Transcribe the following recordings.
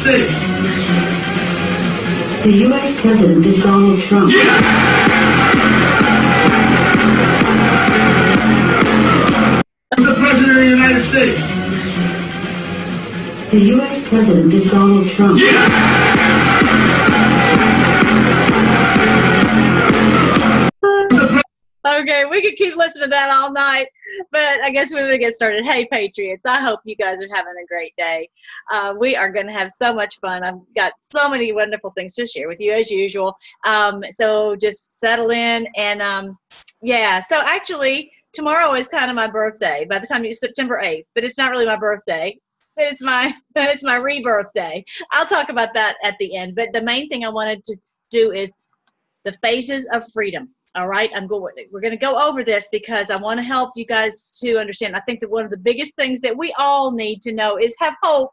States. The U.S. President is Donald Trump. Who's the President of the United States? The U.S. President is Donald Trump. Okay, we could keep listening to that all night, but I guess we're going to get started. Hey, Patriots, I hope you guys are having a great day. Uh, we are going to have so much fun. I've got so many wonderful things to share with you as usual. Um, so just settle in and um, yeah. So actually, tomorrow is kind of my birthday. By the time it's September 8th, but it's not really my birthday. It's my it's my rebirth day. I'll talk about that at the end. But the main thing I wanted to do is the phases of freedom. All right, I'm going. We're going to go over this because I want to help you guys to understand. I think that one of the biggest things that we all need to know is have hope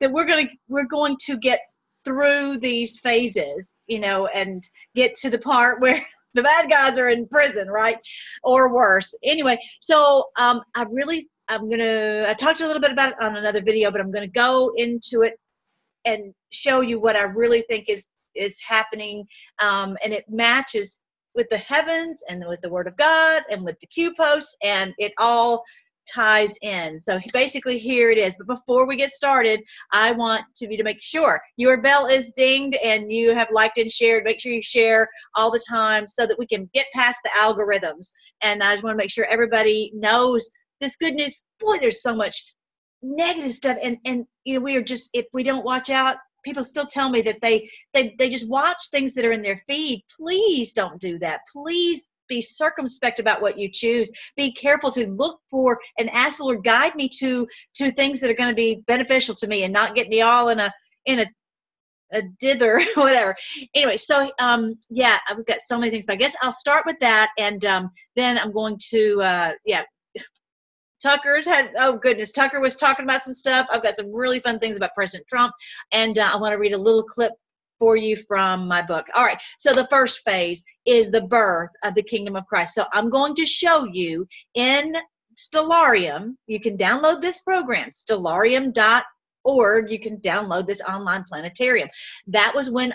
that we're going to we're going to get through these phases, you know, and get to the part where the bad guys are in prison, right, or worse. Anyway, so um, I really I'm gonna I talked a little bit about it on another video, but I'm gonna go into it and show you what I really think is is happening, um, and it matches with the heavens and with the Word of God and with the Q posts, and it all ties in. So basically, here it is. But before we get started, I want to be to make sure your bell is dinged and you have liked and shared. Make sure you share all the time so that we can get past the algorithms. And I just want to make sure everybody knows this good news. Boy, there's so much negative stuff, and and you know we are just if we don't watch out, people still tell me that they they they just watch things that are in their feed. Please don't do that. Please be circumspect about what you choose. Be careful to look for and ask the lord guide me to to things that are going to be beneficial to me and not get me all in a in a a dither whatever. Anyway so um yeah i've got so many things but i guess i'll start with that and um then i'm going to uh yeah Tucker's had, oh goodness, Tucker was talking about some stuff. I've got some really fun things about President Trump, and uh, I want to read a little clip for you from my book. All right, so the first phase is the birth of the kingdom of Christ. So I'm going to show you in Stellarium, you can download this program, stellarium.org. You can download this online planetarium. That was when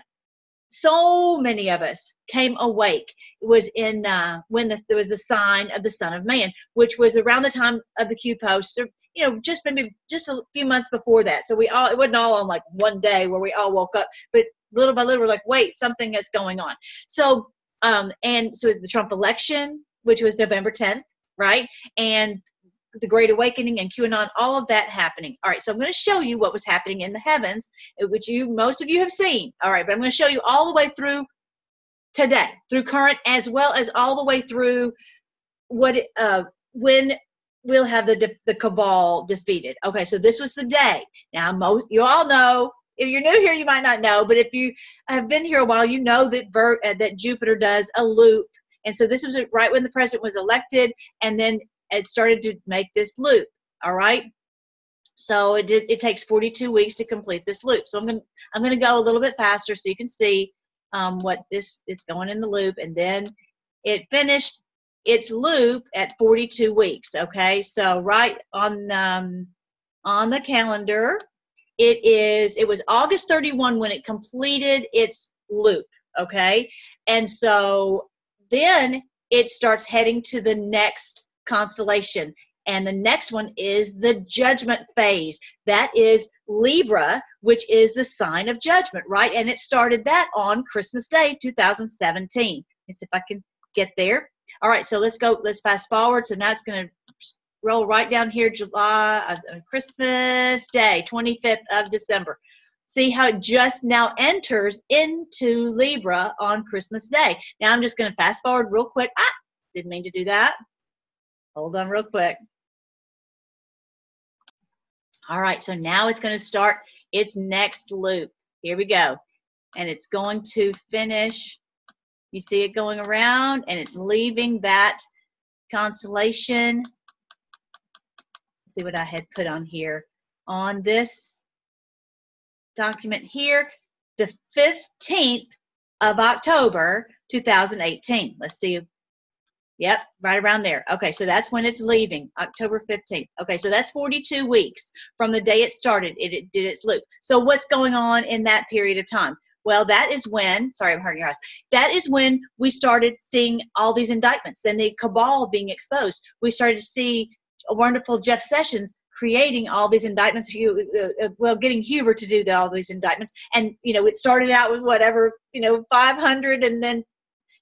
so many of us came awake. It was in uh, when the, there was the sign of the son of man which was around the time of the q post or you know just maybe just a few months before that. So we all it wasn't all on like one day where we all woke up but little by little we're like wait something is going on. So um and so the trump election which was november 10th right? And the Great Awakening and QAnon, all of that happening. All right, so I'm going to show you what was happening in the heavens, which you most of you have seen. All right, but I'm going to show you all the way through today, through current, as well as all the way through what uh, when we'll have the the cabal defeated. Okay, so this was the day. Now, most you all know. If you're new here, you might not know, but if you have been here a while, you know that Ver, uh, that Jupiter does a loop and so this was right when the president was elected, and then it started to make this loop. All right. So it did, it takes 42 weeks to complete this loop. So I'm gonna I'm gonna go a little bit faster so you can see um, what this is going in the loop, and then it finished its loop at 42 weeks. Okay, so right on um, on the calendar, it is it was August 31 when it completed its loop. Okay, and so then it starts heading to the next constellation. And the next one is the judgment phase. That is Libra, which is the sign of judgment, right? And it started that on Christmas Day, 2017. Let's see if I can get there. All right, so let's go, let's fast forward. So now it's going to roll right down here, July, uh, Christmas Day, 25th of December. See how it just now enters into Libra on Christmas Day. Now I'm just going to fast forward real quick. Ah, didn't mean to do that. Hold on real quick. All right, so now it's going to start its next loop. Here we go. And it's going to finish. You see it going around and it's leaving that constellation. Let's see what I had put on here. On this document here, the 15th of October, 2018. Let's see Yep, right around there. Okay, so that's when it's leaving, October 15th. Okay, so that's 42 weeks from the day it started. It, it did its loop. So what's going on in that period of time? Well, that is when, sorry, I'm hurting your eyes. That is when we started seeing all these indictments, then the cabal being exposed. We started to see a wonderful Jeff Sessions creating all these indictments, uh, uh, well, getting Huber to do all these indictments. And, you know, it started out with whatever, you know, 500 and then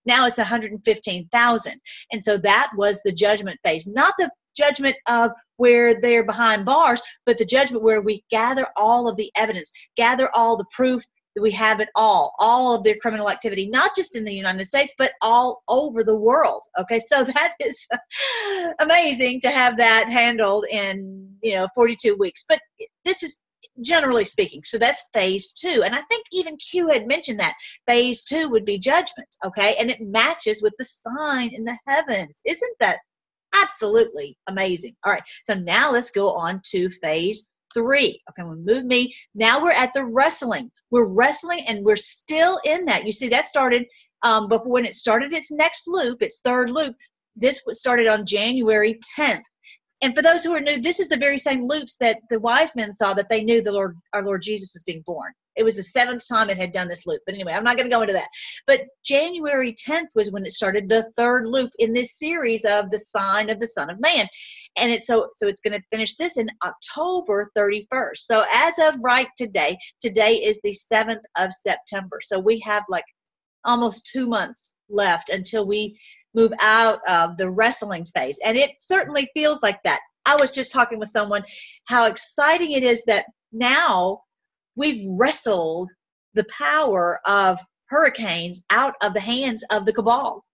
now it's 115,000. And so that was the judgment phase, not the judgment of where they're behind bars, but the judgment where we gather all of the evidence, gather all the proof, that we have it all, all of their criminal activity, not just in the United States, but all over the world. Okay, so that is amazing to have that handled in you know 42 weeks. But this is generally speaking. So that's phase two. And I think even Q had mentioned that phase two would be judgment. Okay, and it matches with the sign in the heavens. Isn't that absolutely amazing? All right, so now let's go on to phase three. Okay, we move me. Now we're at the wrestling. We're wrestling and we're still in that. You see, that started um, before when it started its next loop, its third loop. This was started on January 10th. And for those who are new, this is the very same loops that the wise men saw that they knew the Lord, our Lord Jesus was being born. It was the seventh time it had done this loop. But anyway, I'm not going to go into that. But January 10th was when it started the third loop in this series of the sign of the Son of Man and it's so so it's going to finish this in October 31st. So as of right today, today is the 7th of September. So we have like almost 2 months left until we move out of the wrestling phase. And it certainly feels like that. I was just talking with someone how exciting it is that now we've wrestled the power of hurricanes out of the hands of the cabal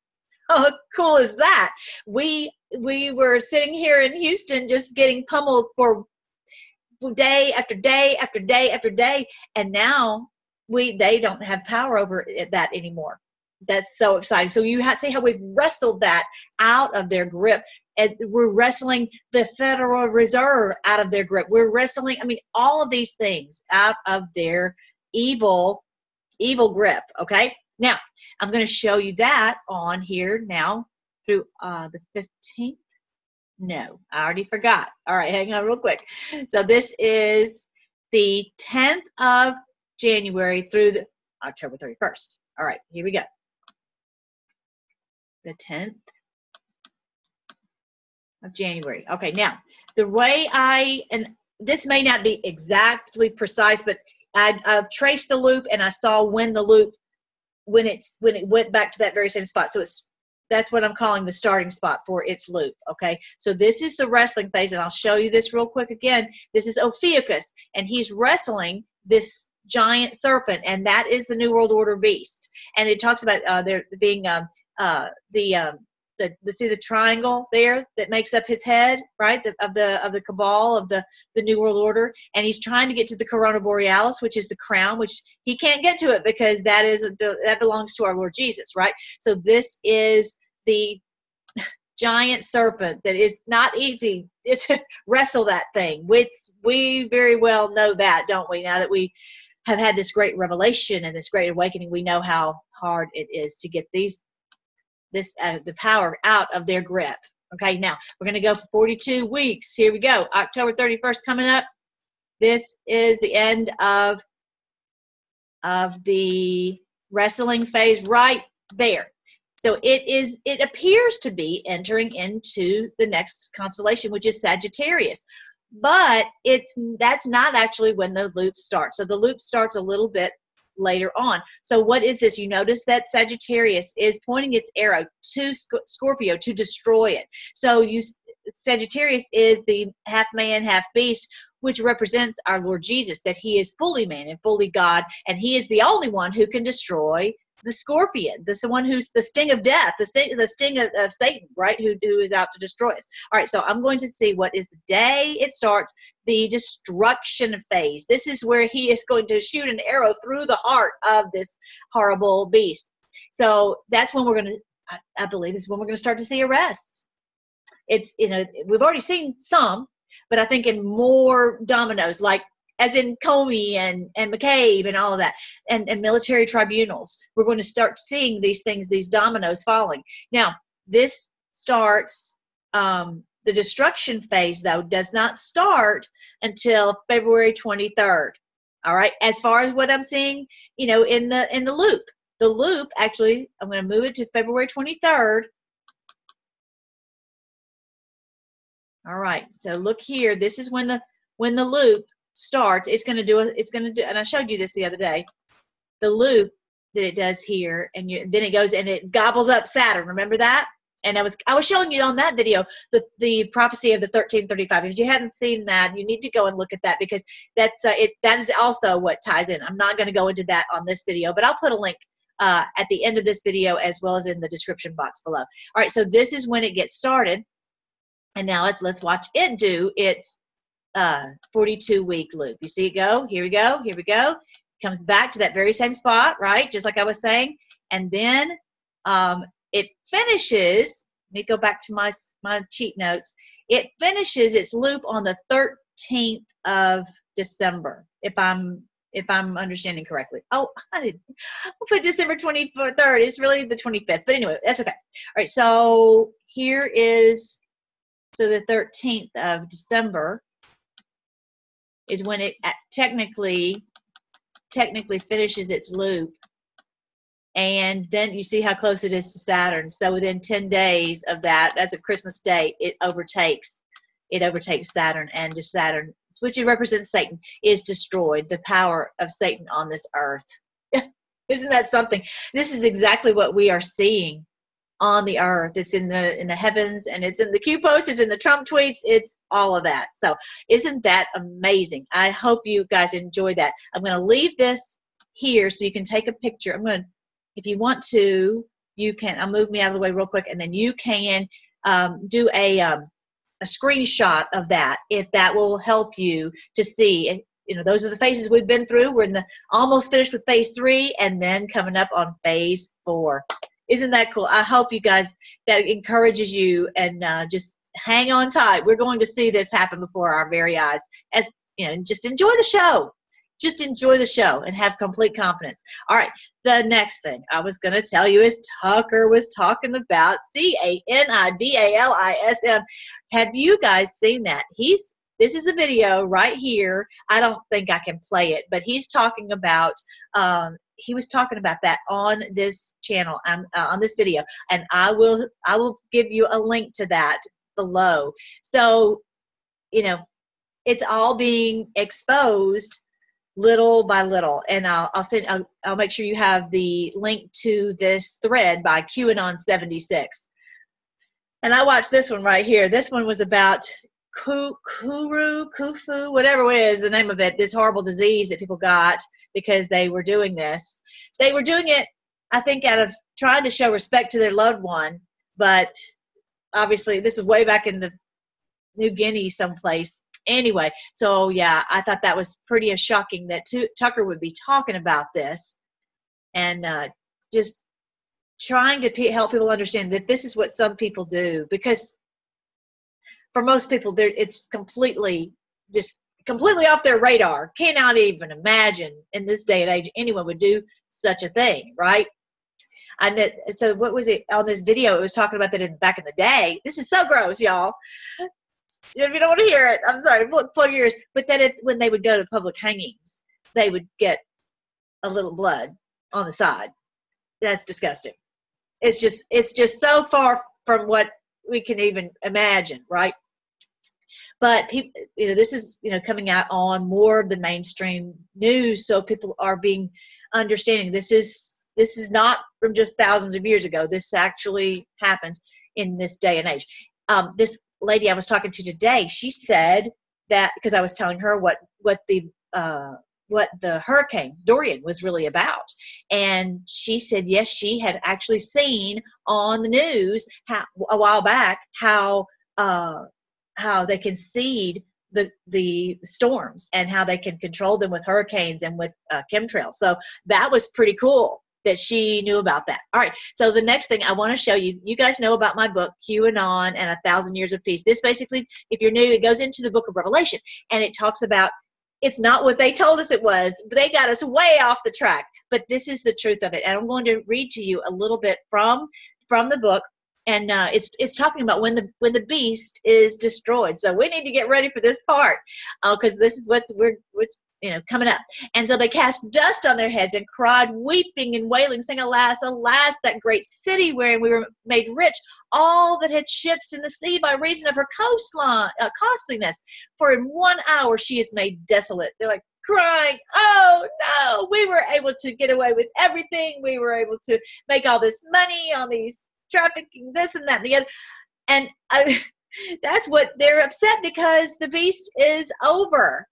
how cool is that? We we were sitting here in Houston just getting pummeled for day after day after day after day, and now we they don't have power over that anymore. That's so exciting. So you have see how we've wrestled that out of their grip, and we're wrestling the Federal Reserve out of their grip. We're wrestling, I mean, all of these things out of their evil, evil grip. Okay, now, I'm going to show you that on here now through uh, the 15th. No, I already forgot. All right, hang on real quick. So this is the 10th of January through the October 31st. All right, here we go. The 10th of January. Okay, now the way I, and this may not be exactly precise, but I, I've traced the loop and I saw when the loop when it's when it went back to that very same spot. So it's that's what I'm calling the starting spot for its loop. Okay, so this is the wrestling phase, and I'll show you this real quick again. This is Ophiuchus, and he's wrestling this giant serpent, and that is the New World Order beast. And it talks about uh, there being um, uh, the um, the, the see the triangle there that makes up his head, right? The, of the of the cabal of the the New World Order, and he's trying to get to the Corona Borealis, which is the crown, which he can't get to it because that is the, that belongs to our Lord Jesus, right? So this is the giant serpent that is not easy to wrestle that thing. With we very well know that, don't we? Now that we have had this great revelation and this great awakening, we know how hard it is to get these this uh, the power out of their grip. Okay, now we're going to go for 42 weeks. Here we go. October 31st coming up. This is the end of of the wrestling phase right there. So it is it appears to be entering into the next constellation which is Sagittarius. But it's that's not actually when the loop starts. So the loop starts a little bit later on. So what is this? You notice that Sagittarius is pointing its arrow to Scorpio to destroy it. So you Sagittarius is the half man, half beast, which represents our Lord Jesus, that he is fully man and fully God, and he is the only one who can destroy the scorpion, the one who's the sting of death, the sting, the sting of, of Satan, right? Who, who is out to destroy us. All right, so I'm going to see what is the day it starts, the destruction phase. This is where he is going to shoot an arrow through the heart of this horrible beast. So that's when we're going to, I, believe, is when we're going to start to see arrests. It's, you know, we've already seen some, but I think in more dominoes, like as in Comey and, and McCabe and all of that, and, and military tribunals. We're going to start seeing these things, these dominoes falling. Now, this starts um, the destruction phase though does not start until february 23rd all right? As far as what i'm seeing you know in the in the loop. The loop actually i'm going to move it to february 23rd all right so look here. This is when the when the loop starts. It's going to do it's going to do and i showed you this the other day. The loop that it does here and you, then it goes and it gobbles up saturn. Remember that and I was I was showing you on that video the the prophecy of the 1335. If you hadn't seen that, you need to go and look at that because that's uh, it. That is also what ties in. I'm not going to go into that on this video, but I'll put a link uh, at the end of this video as well as in the description box below. All right, so this is when it gets started, and now let's let's watch it do its uh, 42 week loop. You see it go? Here we go. Here we go. Comes back to that very same spot, right? Just like I was saying, and then um, it finishes let me go back to my my cheat notes it finishes its loop on the 13th of december if i'm if i'm understanding correctly. Oh i did i put december 23rd it's really the 25th but anyway that's okay. All right so here is so the 13th of december is when it technically technically finishes its loop and then you see how close it is to Saturn. So within 10 days of that, that's a Christmas date, it overtakes it overtakes Saturn and Saturn, which represents Satan, is destroyed. The power of Satan on this earth. Isn't that something? This is exactly what we are seeing on the earth. It's in the in the heavens and it's in the Q posts, it's in the Trump tweets, it's all of that. So isn't that amazing? I hope you guys enjoy that. I'm gonna leave this here so you can take a picture. I'm gonna if you want to, you can, I'll move me out of the way real quick, and then you can um, do a, um, a screenshot of that if that will help you to see. You know, those are the phases we've been through. We're in the almost finished with phase three, and then coming up on phase four. Isn't that cool? I hope you guys that encourages you and uh, just hang on tight. We're going to see this happen before our very eyes. As you know, just enjoy the show just enjoy the show and have complete confidence. All right, the next thing I was going to tell you is Tucker was talking about C A N I D A L I S M. Have you guys seen that? He's this is the video right here. I don't think I can play it, but he's talking about um, he was talking about that on this channel um, uh, on this video, and I will I will give you a link to that below. So you know, it's all being exposed little by little. And I'll, I'll send, I'll, I'll make sure you have the link to this thread by QAnon 76. And I watched this one right here. This one was about Kuru, Kufu, whatever it is, the name of it, this horrible disease that people got because they were doing this. They were doing it, I think, out of trying to show respect to their loved one, but obviously this is way back in the New Guinea someplace anyway, so yeah, I thought that was pretty shocking that t- Tucker would be talking about this and uh, just trying to p- help people understand that this is what some people do because for most people it's completely just completely off their radar. Cannot even imagine in this day and age anyone would do such a thing right? And that, so what was it on this video? It was talking about that in back in the day. This is so gross y'all if you don't want to hear it, I'm sorry, plug, plug your ears. But then it, when they would go to public hangings, they would get a little blood on the side. That's disgusting. It's just it's just so far from what we can even imagine, right? But people, you know, this is you know coming out on more of the mainstream news, so people are being understanding. This is this is not from just thousands of years ago. This actually happens in this day and age. Um, this lady I was talking to today, she said that because I was telling her what what the uh, what the hurricane Dorian was really about, and she said yes, she had actually seen on the news how a while back how uh, how they can seed the the storms and how they can control them with hurricanes and with uh, chemtrails. So that was pretty cool that she knew about that. All right, so the next thing I want to show you, you guys know about my book, QAnon and a Thousand Years of Peace. This basically, if you're new, it goes into the book of Revelation and it talks about it's not what they told us it was, they got us way off the track. But this is the truth of it. And I'm going to read to you a little bit from from the book and uh, it's it's talking about when the when the beast is destroyed. So we need to get ready for this part because uh, this is what's we're what's you know coming up. And so they cast dust on their heads and cried, weeping and wailing, saying, "Alas, alas, that great city wherein we were made rich, all that had ships in the sea by reason of her coastline uh, costliness. For in one hour she is made desolate." They're like, crying, Oh no, we were able to get away with everything. We were able to make all this money on these trafficking, this and that and the other. And I, that's what they're upset because the beast is over.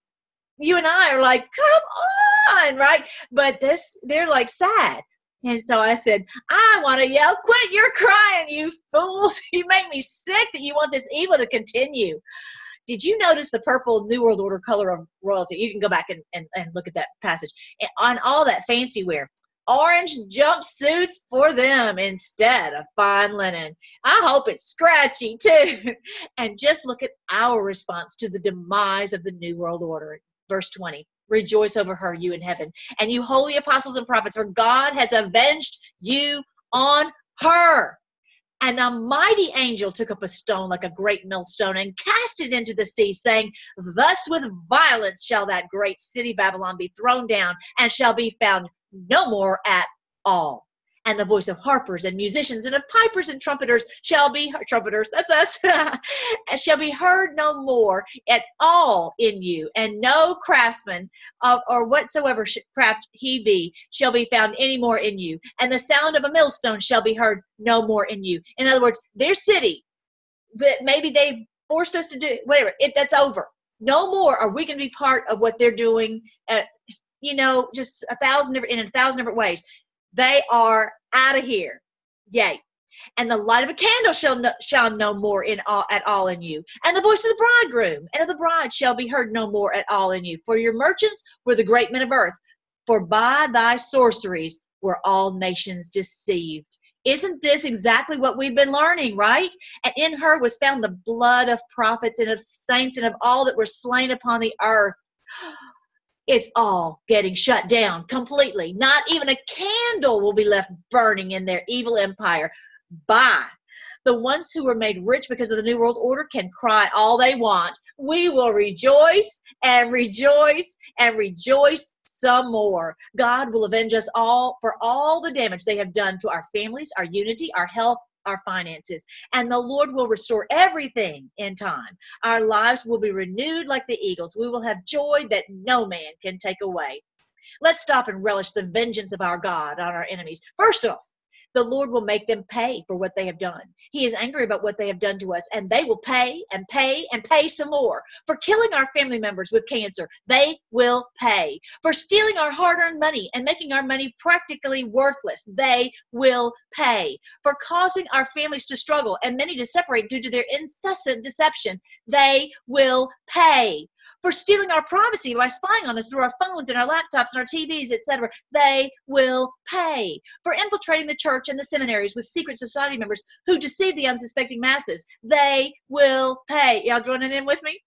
You and I are like, come on, right? But this, they're like sad. And so I said, I want to yell, quit your crying, you fools. You make me sick that you want this evil to continue. Did you notice the purple New World Order color of royalty? You can go back and, and, and look at that passage. And on all that fancy wear, orange jumpsuits for them instead of fine linen. I hope it's scratchy too. and just look at our response to the demise of the New World Order. Verse 20 Rejoice over her, you in heaven, and you holy apostles and prophets, for God has avenged you on her. And a mighty angel took up a stone like a great millstone and cast it into the sea, saying, Thus with violence shall that great city Babylon be thrown down, and shall be found no more at all. And the voice of harpers and musicians and of pipers and trumpeters shall be trumpeters, that's us, shall be heard no more at all in you, and no craftsman of, or whatsoever craft he be shall be found any more in you. And the sound of a millstone shall be heard no more in you. In other words, their city that maybe they forced us to do whatever, it that's over. No more are we going to be part of what they're doing. Uh, you know, just a thousand different in a thousand different ways. They are out of here. Yay. And the light of a candle shall no, shall no more in all, at all in you. And the voice of the bridegroom and of the bride shall be heard no more at all in you. For your merchants were the great men of earth. For by thy sorceries were all nations deceived. Isn't this exactly what we've been learning, right? And in her was found the blood of prophets and of saints and of all that were slain upon the earth it's all getting shut down completely. Not even a candle will be left burning in their evil empire. Bye. The ones who were made rich because of the New World Order can cry all they want. We will rejoice and rejoice and rejoice some more. God will avenge us all for all the damage they have done to our families, our unity, our health, our finances, and the Lord will restore everything in time. Our lives will be renewed like the eagles. We will have joy that no man can take away. Let's stop and relish the vengeance of our God on our enemies. First off, the Lord will make them pay for what they have done. He is angry about what they have done to us, and they will pay and pay and pay some more. For killing our family members with cancer, they will pay. For stealing our hard earned money and making our money practically worthless, they will pay. For causing our families to struggle and many to separate due to their incessant deception, they will pay for stealing our privacy by spying on us through our phones and our laptops and our TVs, etc. They will pay. For infiltrating the church and the seminaries with secret society members who deceive the unsuspecting masses. They will pay. Y'all joining in with me?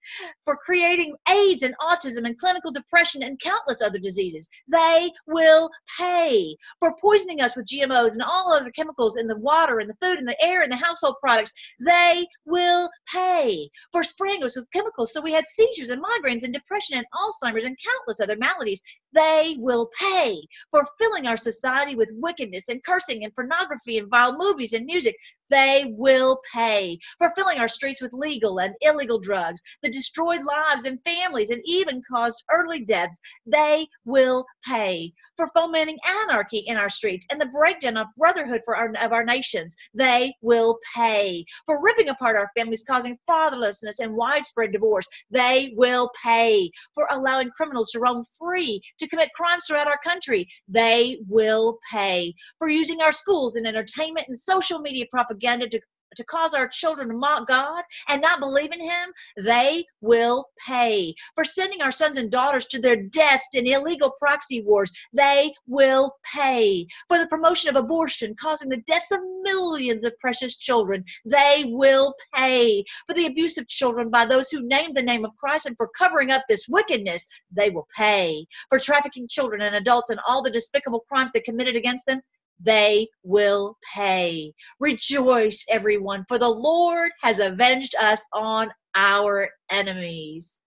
For creating AIDS and autism and clinical depression and countless other diseases. They will pay. For poisoning us with GMOs and all other chemicals in the water and the food and the air and the household products. They will pay. For spraying us with chemicals so we had seizures and migraines migraines and depression and Alzheimer's and countless other maladies. They will pay for filling our society with wickedness and cursing and pornography and vile movies and music. They will pay for filling our streets with legal and illegal drugs that destroyed lives and families and even caused early deaths. They will pay for fomenting anarchy in our streets and the breakdown of brotherhood for our, of our nations. They will pay for ripping apart our families, causing fatherlessness and widespread divorce. They will pay for allowing criminals to roam free to commit crimes throughout our country. They will pay for using our schools and entertainment and social media propaganda to to cause our children to mock God and not believe in Him, they will pay. For sending our sons and daughters to their deaths in illegal proxy wars, they will pay. For the promotion of abortion, causing the deaths of millions of precious children, they will pay. For the abuse of children by those who name the name of Christ and for covering up this wickedness, they will pay. For trafficking children and adults and all the despicable crimes they committed against them, they will pay. Rejoice, everyone, for the Lord has avenged us on our enemies.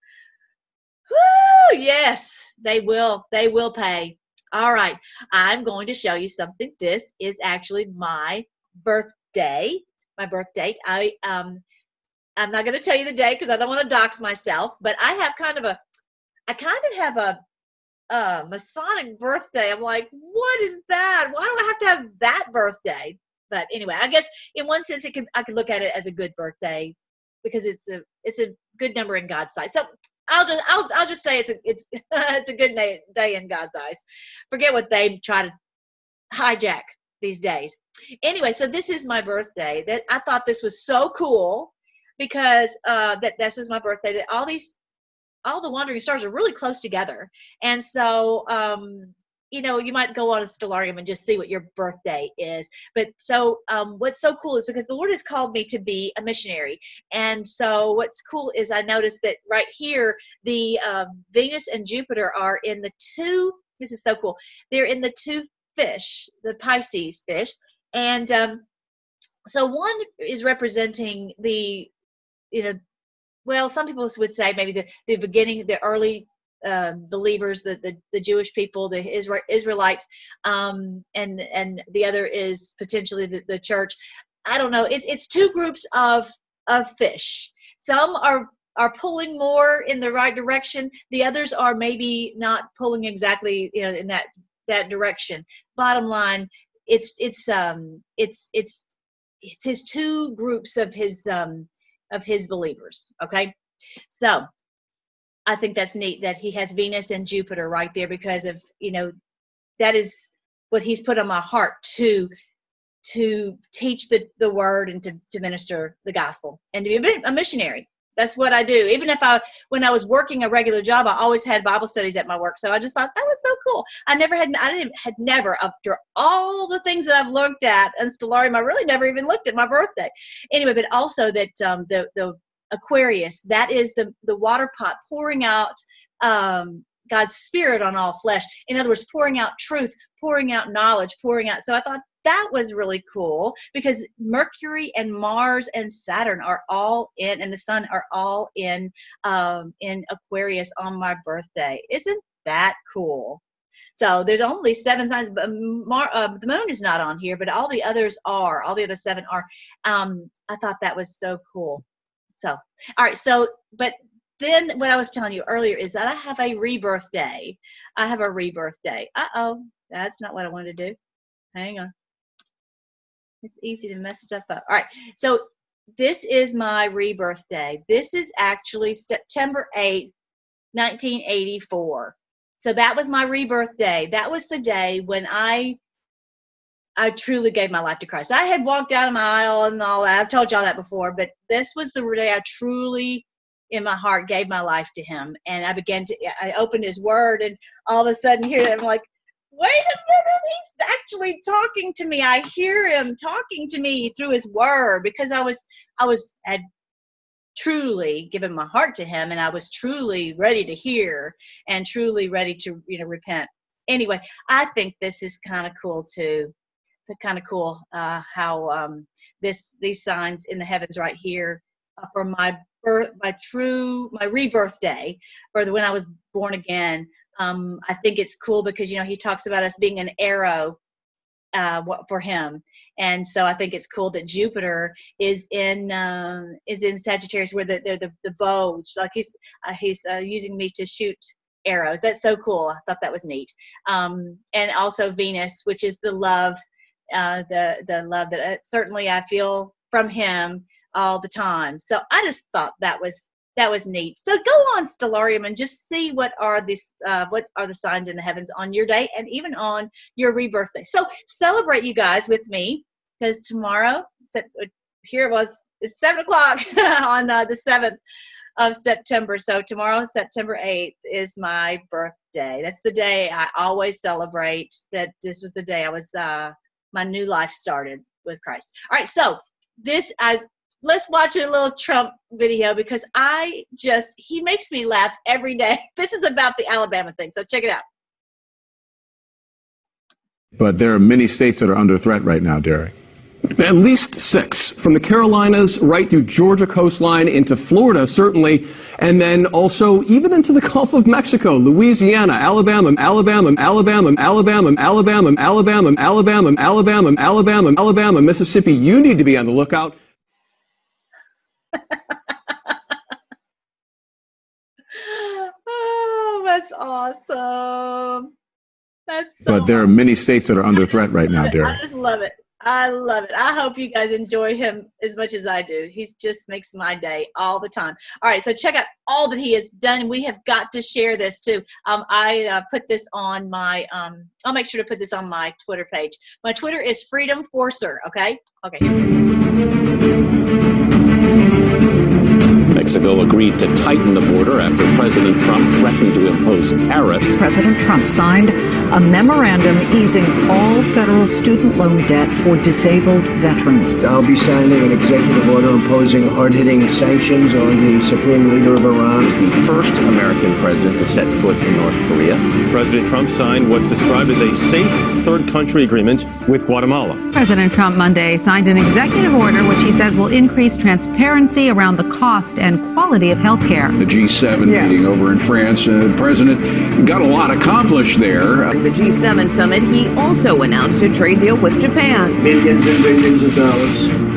Woo! Yes, they will. They will pay. All right. I'm going to show you something. This is actually my birthday. My birth date. I um I'm not going to tell you the day because I don't want to dox myself, but I have kind of a I kind of have a uh, Masonic birthday. I'm like, what is that? Why do I have to have that birthday? But anyway, I guess in one sense, it could I could look at it as a good birthday because it's a it's a good number in God's sight. So I'll just I'll I'll just say it's a it's it's a good day, day in God's eyes. Forget what they try to hijack these days. Anyway, so this is my birthday. That I thought this was so cool because uh, that this was my birthday. That all these all the wandering stars are really close together, and so um, you know, you might go on a stellarium and just see what your birthday is. But so, um, what's so cool is because the Lord has called me to be a missionary. And so, what's cool is I noticed that right here, the um, Venus and Jupiter are in the two, this is so cool, they're in the two fish, the Pisces fish. And um, so, one is representing the, you know, well, some people would say maybe the, the beginning, the early um, believers, the, the, the Jewish people, the Israel, Israelites, um, and and the other is potentially the, the church. I don't know. It's it's two groups of of fish. Some are are pulling more in the right direction. The others are maybe not pulling exactly you know in that that direction. Bottom line, it's it's um it's it's it's his two groups of his um of his believers. Okay, so I think that's neat that he has Venus and Jupiter right there because of you know that is what he's put on my heart to to teach the the word and to, to minister the gospel and to be a missionary that's what i do even if i when i was working a regular job i always had bible studies at my work so i just thought that was so cool i never had i didn't had never after all the things that i've looked at in stellarium i really never even looked at my birthday anyway but also that um, the the Aquarius, that is the, the water pot pouring out um, God's spirit on all flesh. In other words, pouring out truth, pouring out knowledge, pouring out. So I thought that was really cool because Mercury and Mars and Saturn are all in, and the Sun are all in um, in Aquarius on my birthday. Isn't that cool? So there's only seven signs. But Mar- uh, the moon is not on here, but all the others are. All the other seven are. Um, I thought that was so cool. So, all right. So, but then what I was telling you earlier is that I have a rebirth day. I have a rebirth day. Uh oh, that's not what I wanted to do. Hang on. It's easy to mess stuff up. All right. So, this is my rebirth day. This is actually September 8th, 1984. So, that was my rebirth day. That was the day when I I truly gave my life to Christ. I had walked down my aisle and all that. I've told y'all that before, but this was the day I truly, in my heart, gave my life to Him. And I began to, I opened His Word, and all of a sudden, here I'm like, wait a minute, He's actually talking to me. I hear Him talking to me through His Word because I was, I was, had truly given my heart to Him, and I was truly ready to hear and truly ready to, you know, repent. Anyway, I think this is kind of cool too kind of cool uh, how um, this these signs in the heavens right here for my birth, my true, my rebirth day, or the when I was born again. Um, I think it's cool because you know he talks about us being an arrow uh, for him, and so I think it's cool that Jupiter is in uh, is in Sagittarius where the the the, bow, like he's uh, he's uh, using me to shoot arrows. That's so cool. I thought that was neat. Um, and also Venus, which is the love uh, the the love that uh, certainly I feel from him all the time. So I just thought that was that was neat. So go on Stellarium and just see what are these uh, what are the signs in the heavens on your day and even on your rebirth day. So celebrate you guys with me because tomorrow here it was it's seven o'clock on uh, the seventh of September. So tomorrow, September 8th, is my birthday. That's the day I always celebrate. That this was the day I was uh, my new life started with Christ. All right, so this I let's watch a little Trump video because I just he makes me laugh every day. This is about the Alabama thing, so check it out. But there are many states that are under threat right now, Derek. At least six, from the Carolinas right through Georgia coastline into Florida, certainly, and then also even into the Gulf of Mexico, Louisiana, Alabama, Alabama, Alabama, Alabama, Alabama, Alabama, Alabama, Alabama, Alabama, Alabama, Mississippi. You need to be on the lookout. oh, that's awesome. That's so But there are many states that are under threat right now, dear. I just love it. I love it. I hope you guys enjoy him as much as I do. He just makes my day all the time. All right, so check out all that he has done. We have got to share this too. Um, I uh, put this on my. Um, I'll make sure to put this on my Twitter page. My Twitter is Freedom Forcer. Okay. Okay. Mexico agreed to tighten the border after President Trump threatened to impose tariffs. President Trump signed a memorandum easing all federal student loan debt for disabled veterans. I'll be signing an executive order imposing hard-hitting sanctions on the supreme leader of Iran. He's the first American president to set foot in North Korea. President Trump signed what's described as a safe third country agreement with Guatemala. President Trump Monday signed an executive order which he says will increase transparency around the cost and quality of health care. The G7 yes. meeting over in France, uh, the president got a lot accomplished there. At The G7 summit, he also announced a trade deal with Japan. Billions and billions of dollars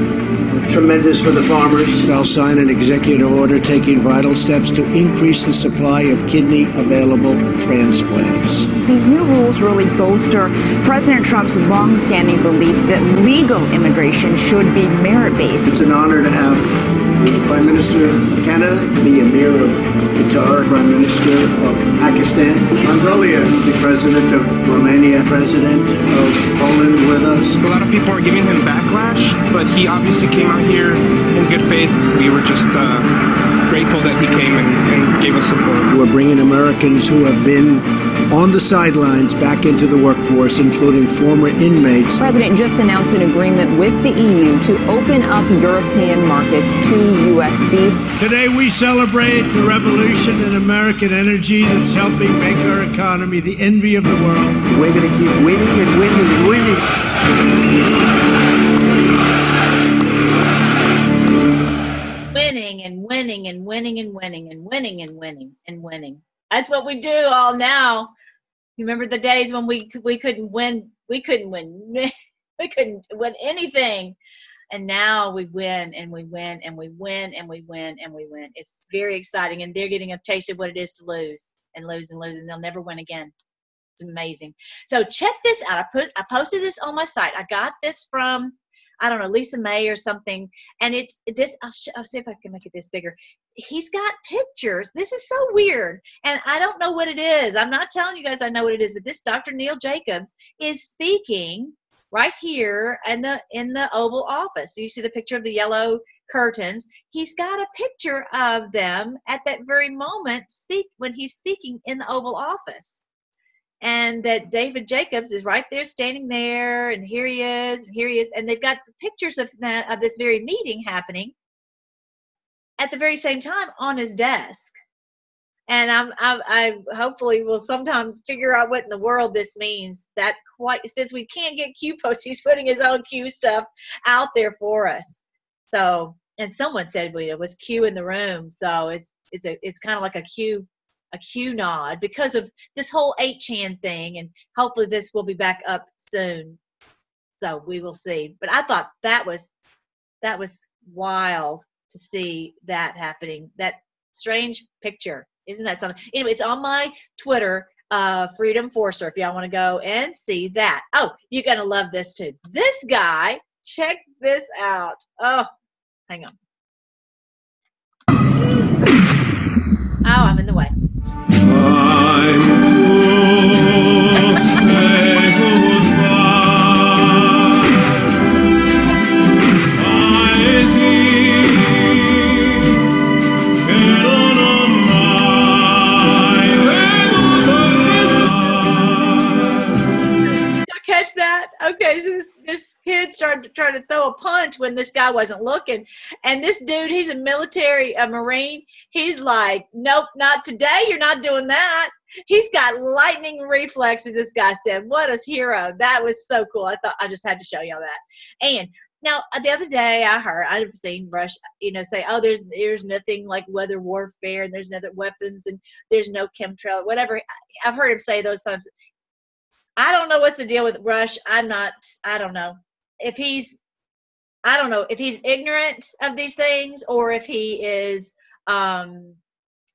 tremendous for the farmers. I'll sign an executive order taking vital steps to increase the supply of kidney available transplants. These new rules really bolster President Trump's long-standing belief that legal immigration should be merit-based. It's an honor to have the Prime Minister of Canada, the Emir of Qatar, Prime Minister of Pakistan, Mongolia, the President of Romania, President of Poland with us. A lot of people are giving him backlash, but he obviously came out here in good faith. We were just uh, grateful that he came and, and gave us support. We're bringing Americans who have been on the sidelines back into the workforce, including former inmates. The president just announced an agreement with the EU to open up European markets to U.S. beef. Today we celebrate the revolution in American energy that's helping make our economy the envy of the world. We're going to keep winning and winning and winning. Winning and winning and winning and winning and winning and winning and winning. That's what we do all now. Remember the days when we we couldn't win we couldn't win we couldn't win anything. And now we win and we win and we win and we win and we win. It's very exciting and they're getting a taste of what it is to lose and lose and lose and they'll never win again. It's amazing. So check this out. I put I posted this on my site. I got this from I don't know, Lisa May or something. And it's this, I'll, sh- I'll see if I can make it this bigger. He's got pictures. This is so weird. And I don't know what it is. I'm not telling you guys I know what it is, but this Dr. Neil Jacobs is speaking right here in the in the Oval Office. So you see the picture of the yellow curtains. He's got a picture of them at that very moment speak when he's speaking in the Oval Office and that David Jacobs is right there standing there, and here he is, and here he is, and they've got pictures of that, of this very meeting happening at the very same time on his desk. And I'm, I'm, I hopefully will sometime figure out what in the world this means. That quite since we can't get Q posts, he's putting his own Q stuff out there for us. So, and someone said well, it was Q in the room, so it's it's a it's kind of like a Q a Q nod because of this whole 8chan thing, and hopefully this will be back up soon. So we will see. But I thought that was that was wild to see that happening. That strange picture, isn't that something? Anyway, it's on my Twitter, uh, Freedom Forcer. If y'all want to go and see that. Oh, you're gonna love this too. This guy, check this out. Oh, hang on. This, this kid started to try to throw a punch when this guy wasn't looking. And this dude, he's a military, a Marine. He's like, nope, not today. You're not doing that. He's got lightning reflexes. This guy said, "What a hero!" That was so cool. I thought I just had to show y'all that. And now uh, the other day I heard I've seen Rush, you know, say, "Oh, there's there's nothing like weather warfare, and there's no weapons, and there's no chemtrail, whatever." I've heard him say those times. I don't know what's the deal with Rush. I'm not. I don't know if he's. I don't know if he's ignorant of these things or if he is, um,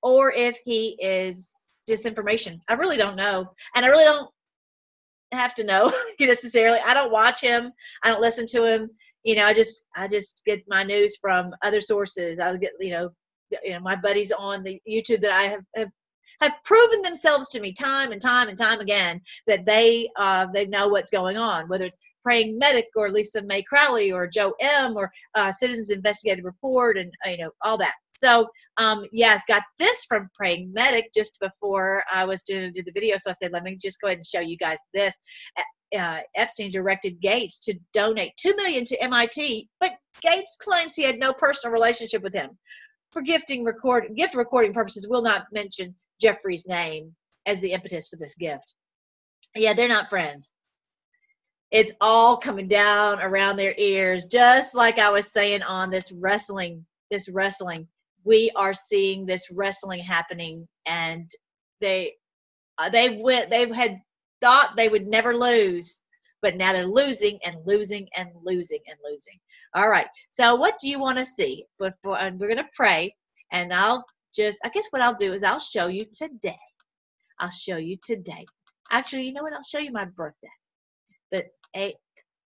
or if he is disinformation. I really don't know, and I really don't have to know necessarily. I don't watch him. I don't listen to him. You know, I just I just get my news from other sources. I get you know, you know my buddies on the YouTube that I have, have have proven themselves to me time and time and time again that they uh, they know what's going on, whether it's Praying Medic or Lisa Mei Crowley or Joe M or uh, Citizens Investigative Report and uh, you know all that. So um, yes, got this from Praying Medic just before I was doing do the video. So I said, let me just go ahead and show you guys this. Uh, Epstein directed Gates to donate two million to MIT, but Gates claims he had no personal relationship with him. For gifting record gift recording purposes, will not mention Jeffrey's name as the impetus for this gift. Yeah, they're not friends. It's all coming down around their ears, just like I was saying on this wrestling, this wrestling we are seeing this wrestling happening and they uh, they went they had thought they would never lose but now they're losing and losing and losing and losing all right so what do you want to see before and we're going to pray and i'll just i guess what i'll do is i'll show you today i'll show you today actually you know what i'll show you my birthday the 8th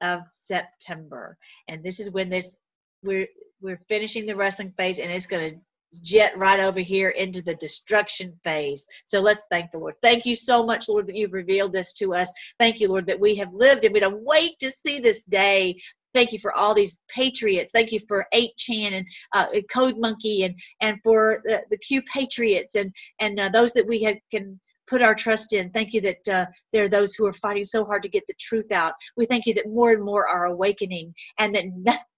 of september and this is when this we're we're finishing the wrestling phase and it's going to jet right over here into the destruction phase. So let's thank the Lord. Thank you so much, Lord, that you've revealed this to us. Thank you, Lord, that we have lived and we don't wait to see this day. Thank you for all these patriots. Thank you for 8chan and uh, Code Monkey and, and for the, the Q Patriots and, and uh, those that we have, can put our trust in. Thank you that uh, there are those who are fighting so hard to get the truth out. We thank you that more and more are awakening and that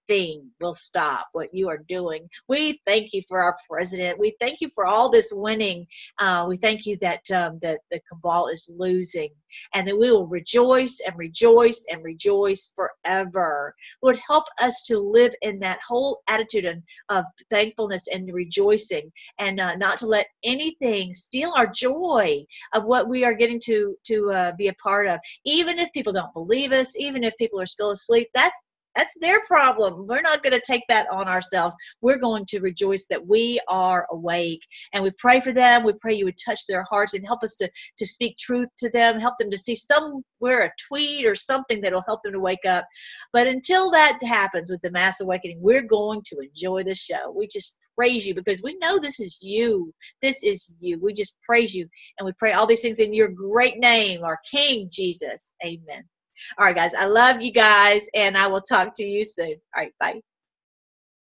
nothing will stop what you are doing. We thank you for our president. We thank you for all this winning. Uh, we thank you that um, that the cabal is losing, and that we will rejoice and rejoice and rejoice forever. Lord, help us to live in that whole attitude of, of thankfulness and rejoicing, and uh, not to let anything steal our joy of what we are getting to to uh, be a part of. Even if people don't believe us, even if people are still asleep, that's that's their problem. We're not going to take that on ourselves. We're going to rejoice that we are awake. And we pray for them. We pray you would touch their hearts and help us to, to speak truth to them, help them to see somewhere a tweet or something that'll help them to wake up. But until that happens with the mass awakening, we're going to enjoy the show. We just praise you because we know this is you. This is you. We just praise you and we pray all these things in your great name, our King Jesus. Amen. All right, guys. I love you guys, and I will talk to you soon. All right, bye.